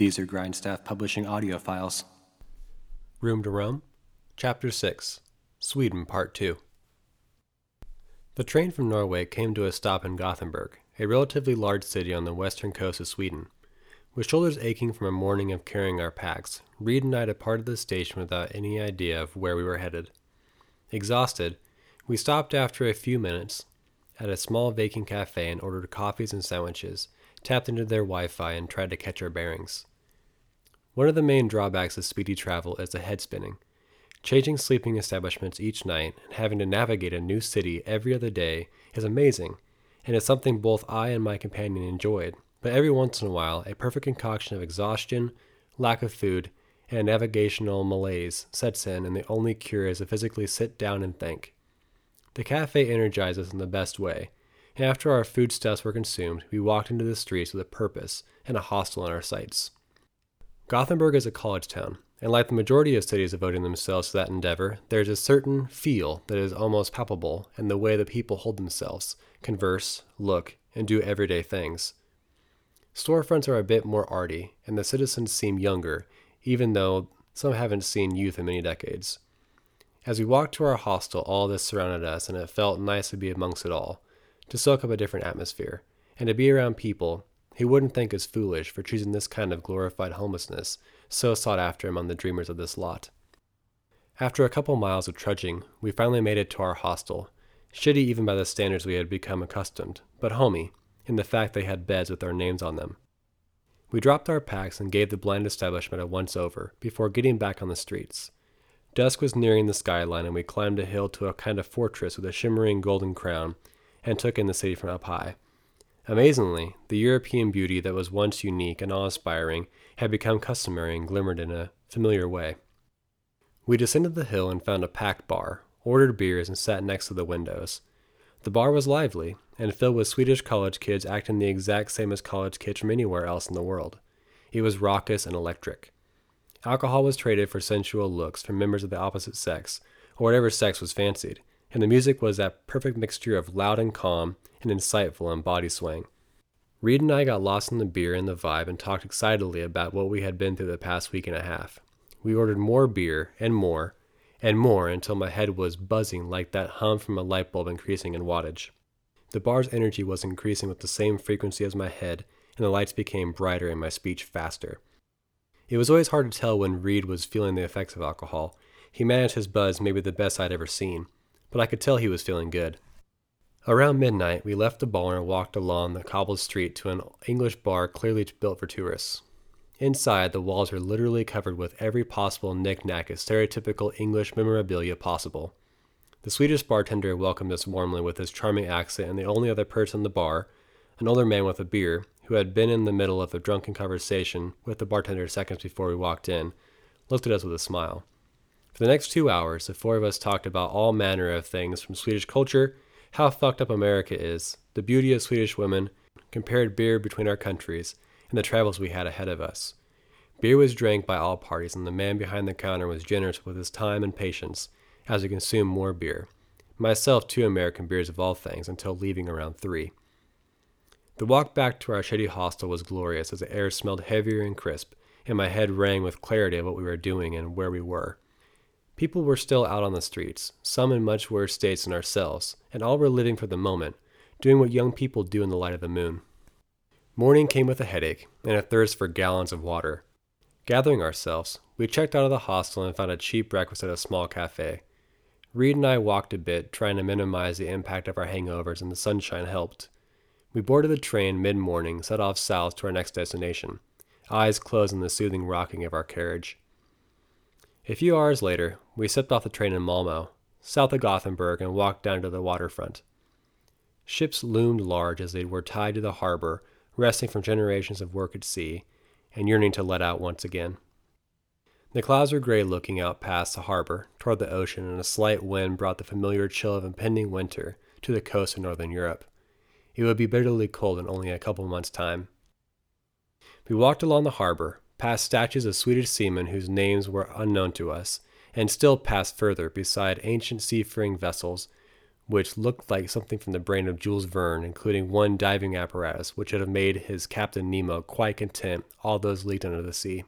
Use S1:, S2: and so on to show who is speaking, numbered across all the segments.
S1: These are Grindstaff Publishing audio files.
S2: Room to Roam, Chapter 6 Sweden Part 2. The train from Norway came to a stop in Gothenburg, a relatively large city on the western coast of Sweden. With shoulders aching from a morning of carrying our packs, Reed and I departed the station without any idea of where we were headed. Exhausted, we stopped after a few minutes at a small vacant cafe and ordered coffees and sandwiches, tapped into their Wi Fi, and tried to catch our bearings. One of the main drawbacks of speedy travel is the head spinning. Changing sleeping establishments each night and having to navigate a new city every other day is amazing, and is something both I and my companion enjoyed. But every once in a while, a perfect concoction of exhaustion, lack of food, and navigational malaise sets in, and the only cure is to physically sit down and think. The cafe energized us in the best way, and after our foodstuffs were consumed, we walked into the streets with a purpose and a hostel in our sights. Gothenburg is a college town, and like the majority of cities devoting themselves to that endeavor, there is a certain feel that is almost palpable in the way the people hold themselves, converse, look, and do everyday things. Storefronts are a bit more arty, and the citizens seem younger, even though some haven't seen youth in many decades. As we walked to our hostel, all this surrounded us, and it felt nice to be amongst it all, to soak up a different atmosphere, and to be around people he wouldn't think us foolish for choosing this kind of glorified homelessness, so sought after among the dreamers of this lot. After a couple miles of trudging, we finally made it to our hostel, shitty even by the standards we had become accustomed, but homey, in the fact they had beds with our names on them. We dropped our packs and gave the blind establishment a once over before getting back on the streets. Dusk was nearing the skyline, and we climbed a hill to a kind of fortress with a shimmering golden crown and took in the city from up high. Amazingly, the European beauty that was once unique and awe inspiring had become customary and glimmered in a familiar way. We descended the hill and found a packed bar, ordered beers, and sat next to the windows. The bar was lively and filled with Swedish college kids acting the exact same as college kids from anywhere else in the world. It was raucous and electric. Alcohol was traded for sensual looks from members of the opposite sex, or whatever sex was fancied, and the music was that perfect mixture of loud and calm and insightful and body swaying. Reed and I got lost in the beer and the vibe and talked excitedly about what we had been through the past week and a half. We ordered more beer and more and more until my head was buzzing like that hum from a light bulb increasing in wattage. The bar's energy was increasing with the same frequency as my head, and the lights became brighter and my speech faster. It was always hard to tell when Reed was feeling the effects of alcohol. He managed his buzz maybe the best I'd ever seen, but I could tell he was feeling good. Around midnight, we left the bar and walked along the cobbled street to an English bar clearly built for tourists. Inside, the walls were literally covered with every possible knick-knack of stereotypical English memorabilia possible. The Swedish bartender welcomed us warmly with his charming accent, and the only other person in the bar, an older man with a beer, who had been in the middle of a drunken conversation with the bartender seconds before we walked in, looked at us with a smile. For the next two hours, the four of us talked about all manner of things from Swedish culture how fucked up America is, the beauty of Swedish women, compared beer between our countries, and the travels we had ahead of us. Beer was drank by all parties, and the man behind the counter was generous with his time and patience as we consumed more beer. Myself, two American beers of all things, until leaving around three. The walk back to our shady hostel was glorious as the air smelled heavier and crisp, and my head rang with clarity of what we were doing and where we were. People were still out on the streets, some in much worse states than ourselves, and all were living for the moment, doing what young people do in the light of the moon. Morning came with a headache and a thirst for gallons of water. Gathering ourselves, we checked out of the hostel and found a cheap breakfast at a small cafe. Reed and I walked a bit, trying to minimize the impact of our hangovers, and the sunshine helped. We boarded the train mid morning, set off south to our next destination, eyes closed on the soothing rocking of our carriage. A few hours later, we stepped off the train in Malmo, south of Gothenburg, and walked down to the waterfront. Ships loomed large as they were tied to the harbor, resting from generations of work at sea, and yearning to let out once again. The clouds were gray looking out past the harbor, toward the ocean, and a slight wind brought the familiar chill of impending winter to the coast of northern Europe. It would be bitterly cold in only a couple months' time. We walked along the harbor, past statues of Swedish seamen whose names were unknown to us, and still passed further beside ancient seafaring vessels which looked like something from the brain of Jules Verne, including one diving apparatus which would have made his Captain Nemo quite content all those leaked under the sea.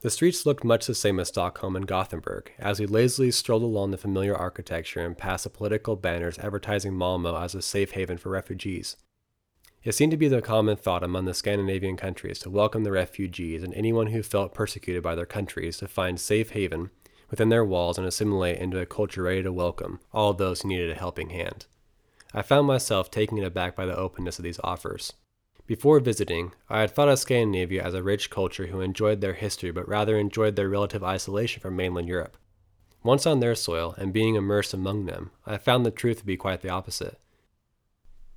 S2: The streets looked much the same as Stockholm and Gothenburg, as we lazily strolled along the familiar architecture and past the political banners advertising Malmo as a safe haven for refugees. It seemed to be the common thought among the Scandinavian countries to welcome the refugees and anyone who felt persecuted by their countries to find safe haven within their walls and assimilate into a culture ready to welcome all those who needed a helping hand. I found myself taken aback by the openness of these offers. Before visiting, I had thought of Scandinavia as a rich culture who enjoyed their history but rather enjoyed their relative isolation from mainland Europe. Once on their soil and being immersed among them, I found the truth to be quite the opposite.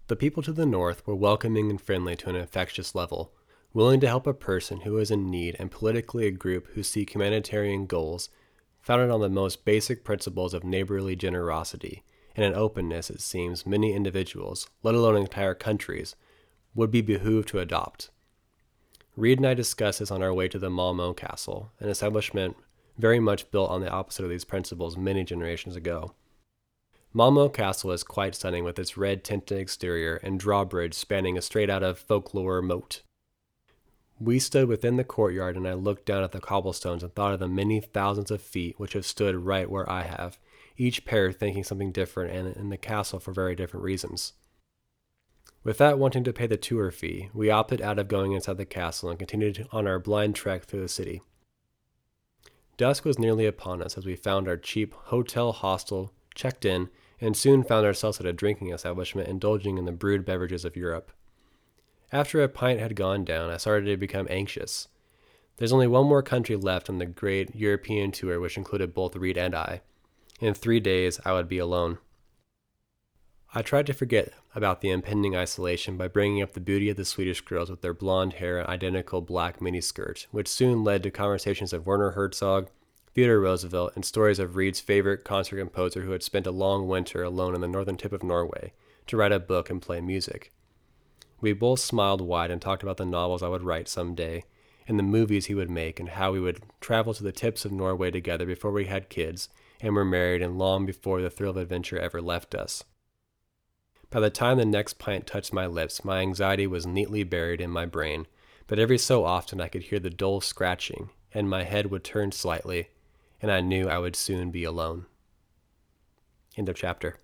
S2: The people to the north were welcoming and friendly to an infectious level, willing to help a person who is in need and politically a group who seek humanitarian goals founded on the most basic principles of neighborly generosity and an openness it seems many individuals, let alone entire countries, would be behooved to adopt. Reed and I discussed this on our way to the Malmo Castle, an establishment very much built on the opposite of these principles many generations ago. Malmo Castle is quite stunning with its red tinted exterior and drawbridge spanning a straight out of folklore moat. We stood within the courtyard and I looked down at the cobblestones and thought of the many thousands of feet which have stood right where I have, each pair thinking something different and in the castle for very different reasons. Without wanting to pay the tour fee, we opted out of going inside the castle and continued on our blind trek through the city. Dusk was nearly upon us as we found our cheap hotel hostel, checked in, and soon found ourselves at a drinking establishment indulging in the brewed beverages of Europe. After a pint had gone down, I started to become anxious. There's only one more country left on the great European tour, which included both Reed and I. In three days, I would be alone. I tried to forget about the impending isolation by bringing up the beauty of the Swedish girls with their blonde hair and identical black miniskirts, which soon led to conversations of Werner Herzog, Theodore Roosevelt, and stories of Reed's favorite concert composer who had spent a long winter alone in the northern tip of Norway to write a book and play music. We both smiled wide and talked about the novels I would write some day, and the movies he would make, and how we would travel to the tips of Norway together before we had kids and were married and long before the thrill of adventure ever left us. By the time the next pint touched my lips, my anxiety was neatly buried in my brain, but every so often I could hear the dull scratching, and my head would turn slightly, and I knew I would soon be alone. End of chapter.